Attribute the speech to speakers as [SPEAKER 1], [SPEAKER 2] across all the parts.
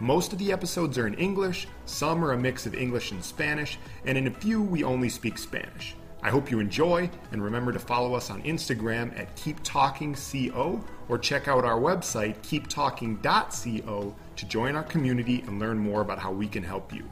[SPEAKER 1] Most of the episodes are in English, some are a mix of English and Spanish, and in a few we only speak Spanish. I hope you enjoy, and remember to follow us on Instagram at KeepTalkingCO or check out our website, keeptalking.co, to join our community and learn more about how we can help you.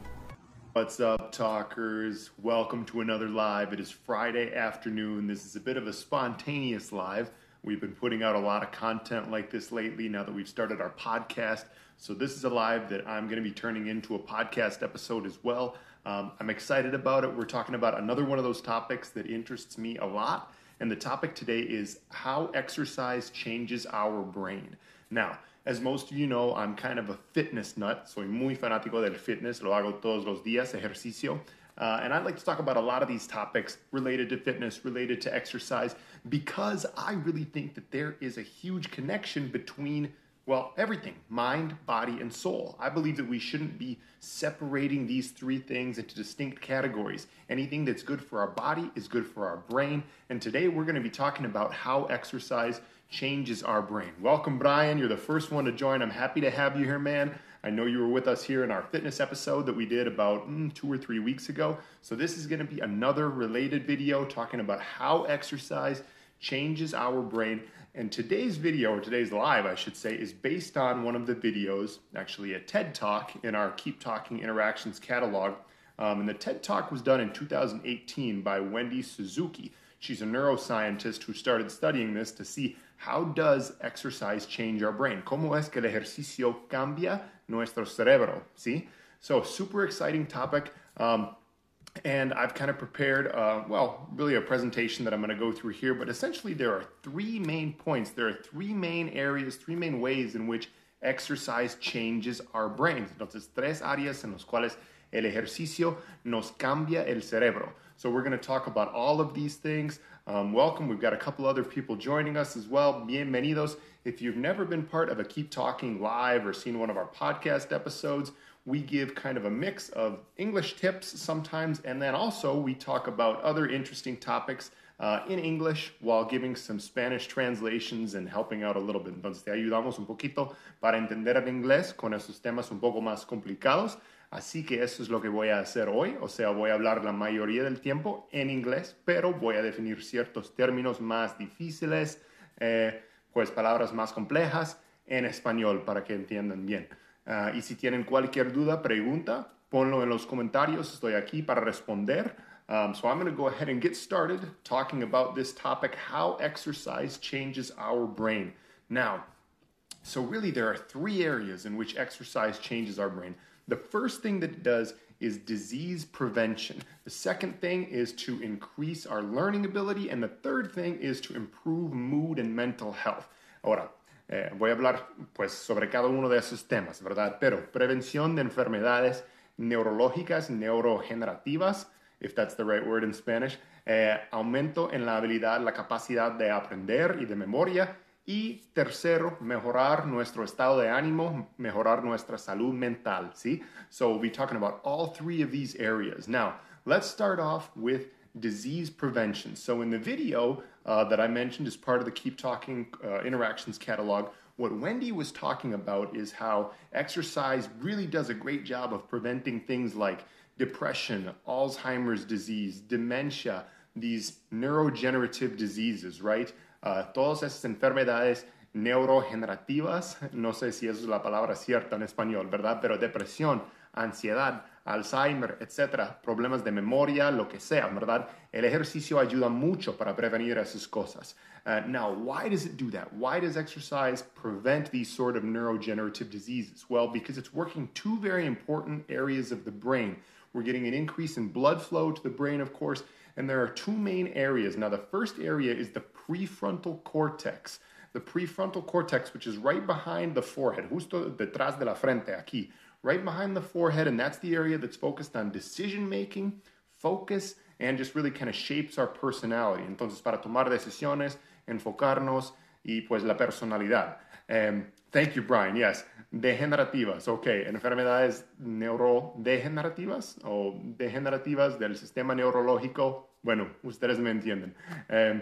[SPEAKER 1] What's up, talkers? Welcome to another live. It is Friday afternoon. This is a bit of a spontaneous live. We've been putting out a lot of content like this lately now that we've started our podcast. So, this is a live that I'm going to be turning into a podcast episode as well. Um, I'm excited about it. We're talking about another one of those topics that interests me a lot. And the topic today is how exercise changes our brain. Now, as most of you know, I'm kind of a fitness nut. Soy muy fanático del fitness. Lo hago todos los días, ejercicio. Uh, and I'd like to talk about a lot of these topics related to fitness, related to exercise, because I really think that there is a huge connection between well, everything mind, body, and soul. I believe that we shouldn't be separating these three things into distinct categories. Anything that's good for our body is good for our brain. And today we're going to be talking about how exercise changes our brain. Welcome, Brian. You're the first one to join. I'm happy to have you here, man. I know you were with us here in our fitness episode that we did about mm, two or three weeks ago. So, this is going to be another related video talking about how exercise changes our brain. And today's video, or today's live, I should say, is based on one of the videos, actually a TED Talk in our Keep Talking Interactions catalog. Um, and the TED Talk was done in 2018 by Wendy Suzuki. She's a neuroscientist who started studying this to see how does exercise change our brain. ¿Cómo es que el ejercicio cambia nuestro cerebro? ¿Sí? So, super exciting topic. Um, and I've kind of prepared, uh, well, really a presentation that I'm going to go through here. But essentially, there are three main points. There are three main areas, three main ways in which exercise changes our brains. Entonces, tres áreas en las cuales el ejercicio nos cambia el cerebro. So we're going to talk about all of these things. Um, welcome. We've got a couple other people joining us as well. Bienvenidos. If you've never been part of a Keep Talking live or seen one of our podcast episodes, we give kind of a mix of English tips sometimes, and then also we talk about other interesting topics uh, in English while giving some Spanish translations and helping out a little bit. Entonces te ayudamos un poquito para entender el inglés con esos temas un poco más complicados. Así que eso es lo que voy a hacer hoy, o sea, voy a hablar la mayoría del tiempo en inglés, pero voy a definir ciertos términos más difíciles, eh, pues palabras más complejas en español para que entiendan bien. Uh, y si tienen cualquier duda, pregunta, ponlo en los comentarios. Estoy aquí para responder. Um, so I'm going to go ahead and get started talking about this topic how exercise changes our brain. Now, so really, there are three areas in which exercise changes our brain. The first thing that it does is disease prevention. The second thing is to increase our learning ability. And the third thing is to improve mood and mental health. Ahora, Eh, voy a hablar pues sobre cada uno de esos temas, ¿verdad? Pero prevención de enfermedades neurológicas, neurogenerativas, if that's the right word in Spanish, eh, aumento en la habilidad, la capacidad de aprender y de memoria. Y tercero, mejorar nuestro estado de ánimo, mejorar nuestra salud mental, ¿sí? So we'll be talking about all three of these areas. Now, let's start off with disease prevention. So in the video, uh, that I mentioned as part of the Keep Talking uh, Interactions catalog, what Wendy was talking about is how exercise really does a great job of preventing things like depression, Alzheimer's disease, dementia, these neurogenerative diseases, right? Uh, todas esas enfermedades neurogenerativas, no sé si es la palabra cierta en español, ¿verdad? Pero depresión, ansiedad, Alzheimer, etcétera, problemas de memoria, lo que sea, ¿verdad? El ejercicio ayuda mucho para prevenir esas cosas. Uh, now, why does it do that? Why does exercise prevent these sort of neurogenerative diseases? Well, because it's working two very important areas of the brain. We're getting an increase in blood flow to the brain, of course, and there are two main areas. Now, the first area is the prefrontal cortex. The prefrontal cortex, which is right behind the forehead, justo detrás de la frente, aquí right behind the forehead, and that's the area that's focused on decision making, focus and just really kind of shapes our personality. Entonces, para tomar decisiones, enfocarnos y pues la personalidad. Um, thank you, Brian. Yes, degenerativas. Ok, enfermedades neurodegenerativas o degenerativas del sistema neurológico. Bueno, ustedes me entienden. Um,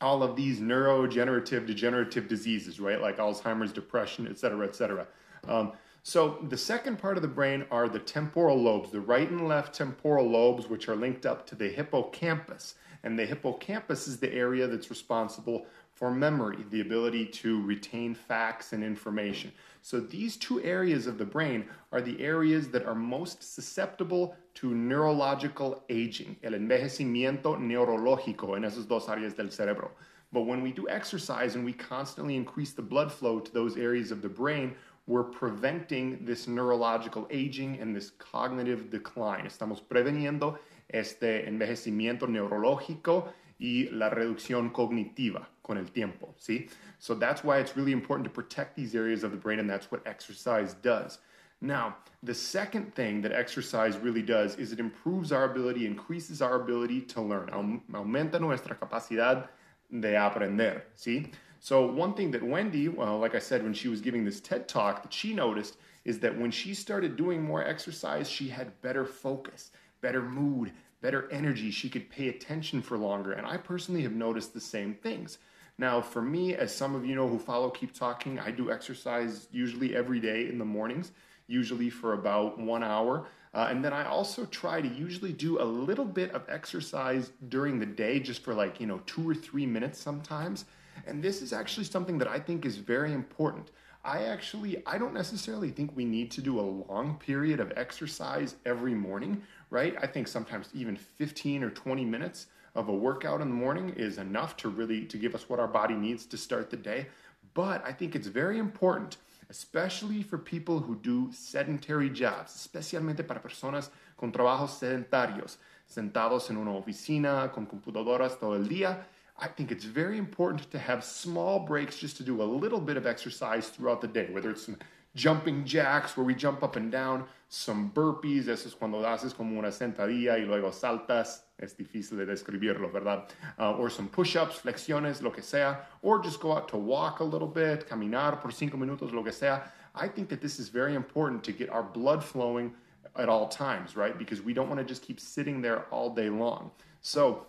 [SPEAKER 1] all of these neurodegenerative, degenerative diseases, right? Like Alzheimer's, depression, et cetera, et cetera. Um, so the second part of the brain are the temporal lobes, the right and left temporal lobes, which are linked up to the hippocampus. And the hippocampus is the area that's responsible for memory, the ability to retain facts and information. So these two areas of the brain are the areas that are most susceptible to neurological aging, el envejecimiento neurológico en esas dos áreas del cerebro. But when we do exercise and we constantly increase the blood flow to those areas of the brain, we're preventing this neurological aging and this cognitive decline. Estamos preveniendo este envejecimiento neurológico y la reducción cognitiva con el tiempo, ¿sí? So that's why it's really important to protect these areas of the brain, and that's what exercise does. Now, the second thing that exercise really does is it improves our ability, increases our ability to learn, aumenta nuestra capacidad de aprender, ¿sí? So one thing that Wendy, well, like I said, when she was giving this TED talk, that she noticed is that when she started doing more exercise, she had better focus, better mood, better energy. She could pay attention for longer. And I personally have noticed the same things. Now, for me, as some of you know who follow Keep Talking, I do exercise usually every day in the mornings, usually for about one hour. Uh, and then I also try to usually do a little bit of exercise during the day, just for like, you know, two or three minutes sometimes. And this is actually something that I think is very important. I actually, I don't necessarily think we need to do a long period of exercise every morning right? I think sometimes even 15 or 20 minutes of a workout in the morning is enough to really to give us what our body needs to start the day. But I think it's very important, especially for people who do sedentary jobs, especialmente para personas con trabajos sedentarios, sentados en una oficina con computadoras todo el día. I think it's very important to have small breaks just to do a little bit of exercise throughout the day, whether it's some jumping jacks where we jump up and down, some burpees, eso es cuando haces como una sentadilla y luego saltas, es difícil de describirlo, ¿verdad? Uh, or some push-ups, flexiones, lo que sea, or just go out to walk a little bit, caminar por cinco minutos, lo que sea. I think that this is very important to get our blood flowing at all times, right? Because we don't want to just keep sitting there all day long. So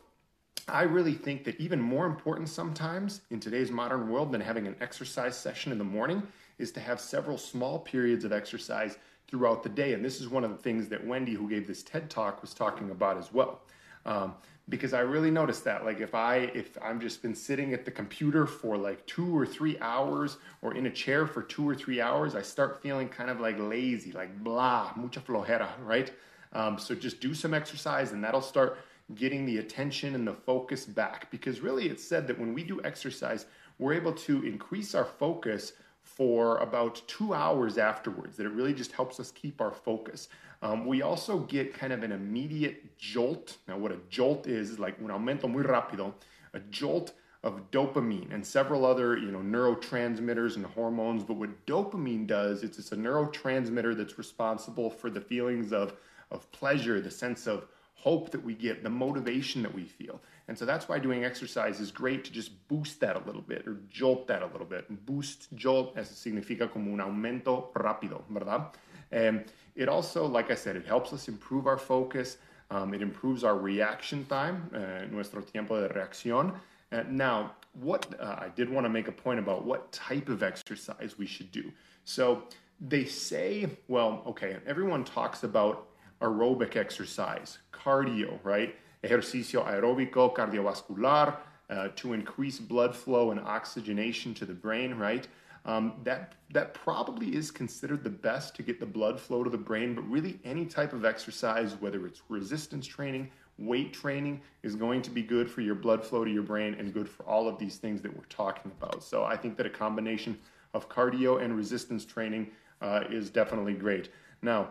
[SPEAKER 1] I really think that even more important sometimes in today's modern world than having an exercise session in the morning is to have several small periods of exercise throughout the day. And this is one of the things that Wendy, who gave this TED talk, was talking about as well. Um, because I really noticed that, like, if I if I'm just been sitting at the computer for like two or three hours, or in a chair for two or three hours, I start feeling kind of like lazy, like blah, mucha flojera, right? Um, so just do some exercise, and that'll start getting the attention and the focus back. Because really, it's said that when we do exercise, we're able to increase our focus for about two hours afterwards, that it really just helps us keep our focus. Um, we also get kind of an immediate jolt. Now, what a jolt is, is like un aumento muy rápido, a jolt of dopamine and several other you know neurotransmitters and hormones. But what dopamine does, it's, it's a neurotransmitter that's responsible for the feelings of, of pleasure, the sense of hope that we get, the motivation that we feel. And so that's why doing exercise is great to just boost that a little bit or jolt that a little bit. Boost, jolt, eso significa como un aumento rápido, ¿verdad? And it also, like I said, it helps us improve our focus. Um, it improves our reaction time, uh, nuestro tiempo de reacción. Uh, now, what uh, I did want to make a point about what type of exercise we should do. So they say, well, okay, everyone talks about aerobic exercise, cardio, right? ejercicio aeróbico cardiovascular uh, to increase blood flow and oxygenation to the brain, right? Um, that that probably is considered the best to get the blood flow to the brain. But really, any type of exercise, whether it's resistance training, weight training, is going to be good for your blood flow to your brain and good for all of these things that we're talking about. So I think that a combination of cardio and resistance training uh, is definitely great. Now,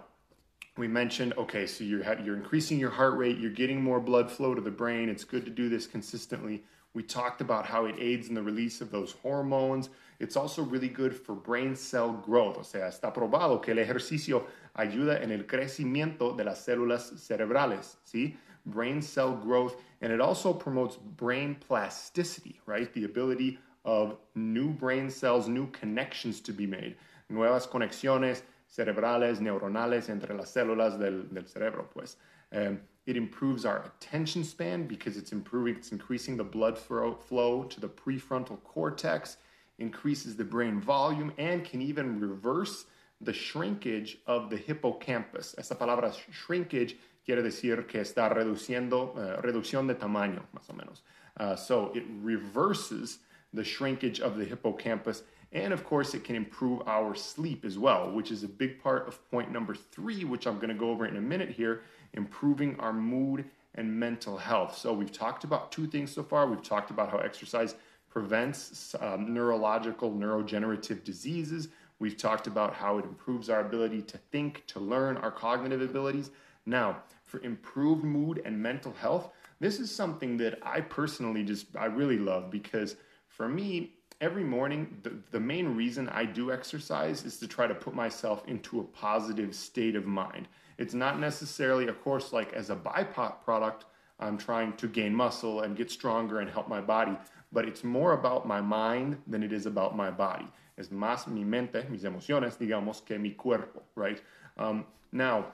[SPEAKER 1] we mentioned okay so you're you're increasing your heart rate you're getting more blood flow to the brain it's good to do this consistently we talked about how it aids in the release of those hormones it's also really good for brain cell growth o sea está probado que el ejercicio ayuda en el crecimiento de las células cerebrales, ¿sí? Brain cell growth, and it also promotes brain plasticity, right? The ability of new brain cells, new connections to be made, nuevas conexiones cerebrales, neuronales entre las células del, del cerebro, pues. Um, it improves our attention span because it's improving, it's increasing the blood flow flow to the prefrontal cortex, increases the brain volume, and can even reverse the shrinkage of the hippocampus. Esta palabra shrinkage quiere decir que está reduciendo, uh, reducción de tamaño, más o menos. Uh, so it reverses the shrinkage of the hippocampus. And of course, it can improve our sleep as well, which is a big part of point number three, which I'm going to go over in a minute here improving our mood and mental health. So, we've talked about two things so far. We've talked about how exercise prevents um, neurological, neurodegenerative diseases. We've talked about how it improves our ability to think, to learn, our cognitive abilities. Now, for improved mood and mental health, this is something that I personally just, I really love because for me, every morning, the, the main reason I do exercise is to try to put myself into a positive state of mind. It's not necessarily, of course, like as a byproduct, I'm trying to gain muscle and get stronger and help my body, but it's more about my mind than it is about my body. Es más mi mente, mis emociones, digamos, que mi cuerpo, right? Um, now,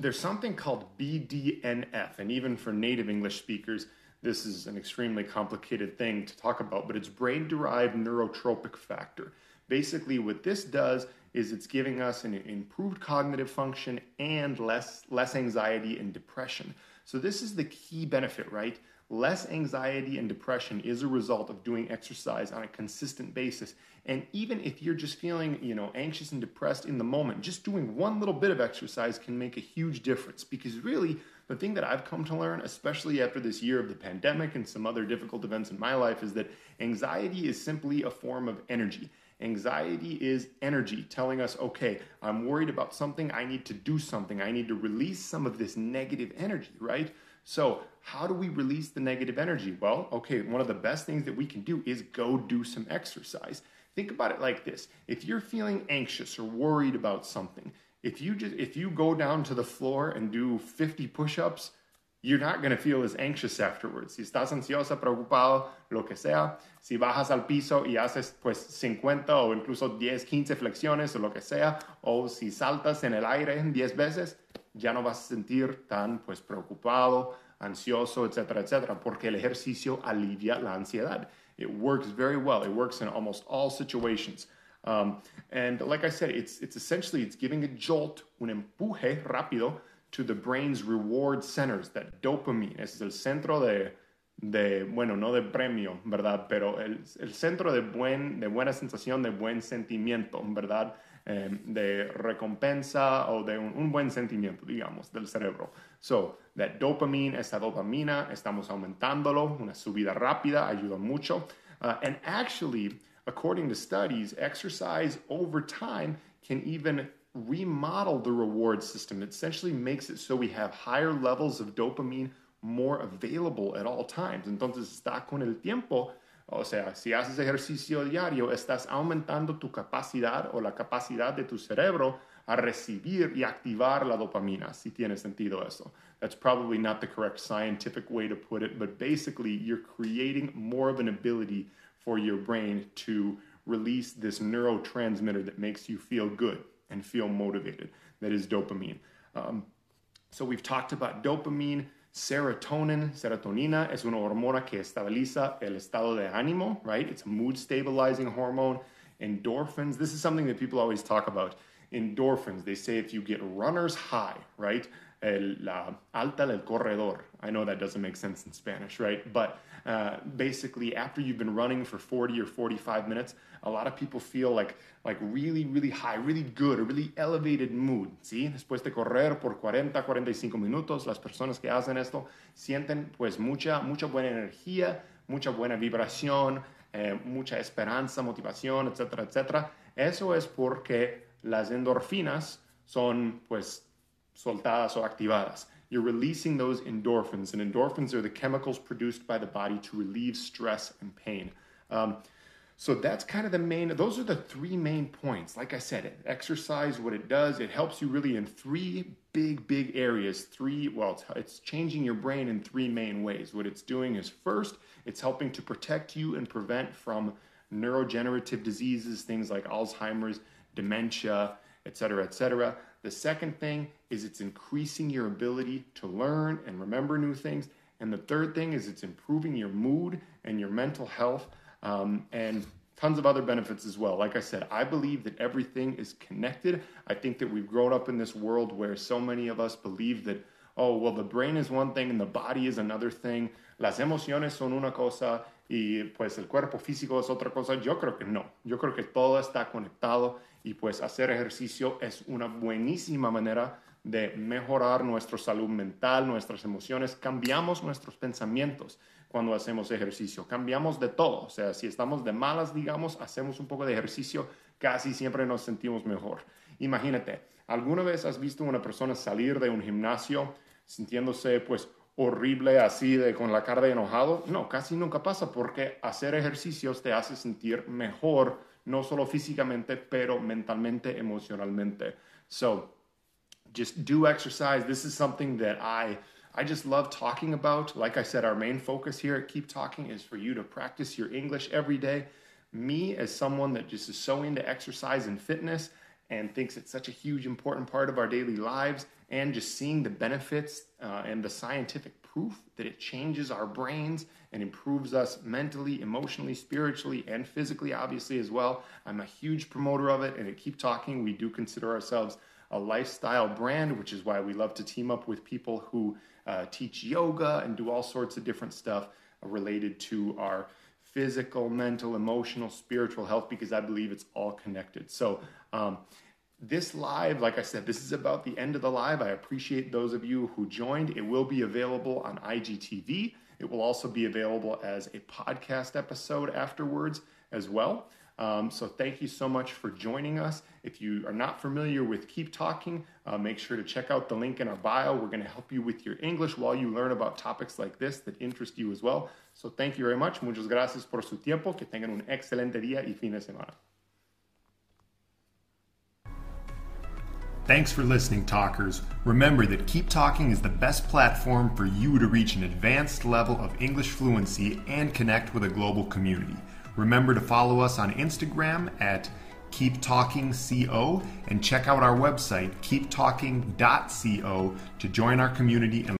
[SPEAKER 1] there's something called BDNF, and even for native English speakers, this is an extremely complicated thing to talk about, but it's brain derived neurotrophic factor. Basically, what this does is it's giving us an improved cognitive function and less less anxiety and depression. So this is the key benefit, right? Less anxiety and depression is a result of doing exercise on a consistent basis. And even if you're just feeling, you know, anxious and depressed in the moment, just doing one little bit of exercise can make a huge difference because really the thing that I've come to learn, especially after this year of the pandemic and some other difficult events in my life, is that anxiety is simply a form of energy. Anxiety is energy telling us, okay, I'm worried about something. I need to do something. I need to release some of this negative energy, right? So, how do we release the negative energy? Well, okay, one of the best things that we can do is go do some exercise. Think about it like this. If you're feeling anxious or worried about something, if you just if you go down to the floor and do 50 push-ups, you're not going to feel as anxious afterwards. Si estás ansiosa, preocupado, lo que sea, si bajas al piso y haces pues 50 o incluso 10, 15 flexiones o lo que sea, o si saltas en el aire 10 veces, ya no vas a sentir tan pues preocupado, ansioso, etcétera, etcétera, porque el ejercicio alivia la ansiedad. It works very well. It works in almost all situations. Um, and like I said, it's, it's essentially, it's giving a jolt, un empuje rápido, to the brain's reward centers, that dopamine. es el centro de, de, bueno, no de premio, ¿verdad? Pero el, el centro de, buen, de buena sensación, de buen sentimiento, ¿verdad? Eh, de recompensa o de un, un, buen sentimiento, digamos, del cerebro. So, that dopamine, esta dopamina, estamos aumentándolo, una subida rápida, ayuda mucho. Uh, and actually, according to studies, exercise over time can even remodel the reward system. It essentially makes it so we have higher levels of dopamine more available at all times. Entonces está con el tiempo, o sea, si haces ejercicio diario, estás aumentando tu capacidad o la capacidad de tu cerebro a recibir y activar la dopamina, si tiene sentido eso. That's probably not the correct scientific way to put it, but basically you're creating more of an ability for your brain to release this neurotransmitter that makes you feel good and feel motivated. That is dopamine. Um, so we've talked about dopamine, serotonin. Serotonina es una hormona que estabiliza el estado de ánimo, right? It's a mood stabilizing hormone. Endorphins. This is something that people always talk about. Endorphins. They say if you get runner's high, right? El, la alta del corredor. I know that doesn't make sense in Spanish, right? But uh, basically, after you've been running for 40 or 45 minutes, a lot of people feel like, like really, really high, really good, a really elevated mood. ¿sí? Después de correr por 40, 45 minutos, las personas que hacen esto sienten pues mucha, mucha buena energía, mucha buena vibración, eh, mucha esperanza, motivación, etcétera, etcétera. Eso es porque las endorfinas son pues soltadas o activadas. You're releasing those endorphins, and endorphins are the chemicals produced by the body to relieve stress and pain. Um, So that's kind of the main, those are the three main points. Like I said, exercise, what it does, it helps you really in three big, big areas. Three, well, it's, it's changing your brain in three main ways. What it's doing is first, it's helping to protect you and prevent from neurodegenerative diseases, things like Alzheimer's, dementia, et cetera, et cetera. The second thing is it's increasing your ability to learn and remember new things. And the third thing is it's improving your mood and your mental health um, and tons of other benefits as well. Like I said, I believe that everything is connected. I think that we've grown up in this world where so many of us believe that, oh, well, the brain is one thing and the body is another thing. Las emociones son una cosa y pues el cuerpo físico es otra cosa. Yo creo que no. Yo creo que todo está conectado y pues hacer ejercicio es una buenísima manera de mejorar nuestra salud mental, nuestras emociones. Cambiamos nuestros pensamientos cuando hacemos ejercicio. Cambiamos de todo. O sea, si estamos de malas, digamos, hacemos un poco de ejercicio, casi siempre nos sentimos mejor. Imagínate, ¿alguna vez has visto una persona salir de un gimnasio sintiéndose pues horrible así de con la cara de enojado? No, casi nunca pasa porque hacer ejercicios te hace sentir mejor, no solo físicamente, pero mentalmente, emocionalmente. So, just do exercise. This is something that I I just love talking about. Like I said, our main focus here at Keep Talking is for you to practice your English every day. Me, as someone that just is so into exercise and fitness and thinks it's such a huge, important part of our daily lives, and just seeing the benefits uh, and the scientific proof that it changes our brains and improves us mentally, emotionally, spiritually, and physically, obviously, as well. I'm a huge promoter of it, and at Keep Talking, we do consider ourselves a lifestyle brand, which is why we love to team up with people who uh, teach yoga and do all sorts of different stuff related to our physical, mental, emotional, spiritual health because I believe it's all connected. So, um, this live, like I said, this is about the end of the live. I appreciate those of you who joined. It will be available on IGTV. It will also be available as a podcast episode afterwards as well. Um, so thank you so much for joining us. If you are not familiar with Keep Talking, uh, make sure to check out the link in our bio. We're going to help you with your English while you learn about topics like this that interest you as well. So thank you very much. Muchas gracias por su tiempo. Que tengan un excelente día y fin de semana. Thanks for listening, talkers. Remember that Keep Talking is the best platform for you to reach an advanced level of English fluency and connect with a global community. Remember to follow us on Instagram at Keep Talking Co and check out our website keeptalking.co to join our community and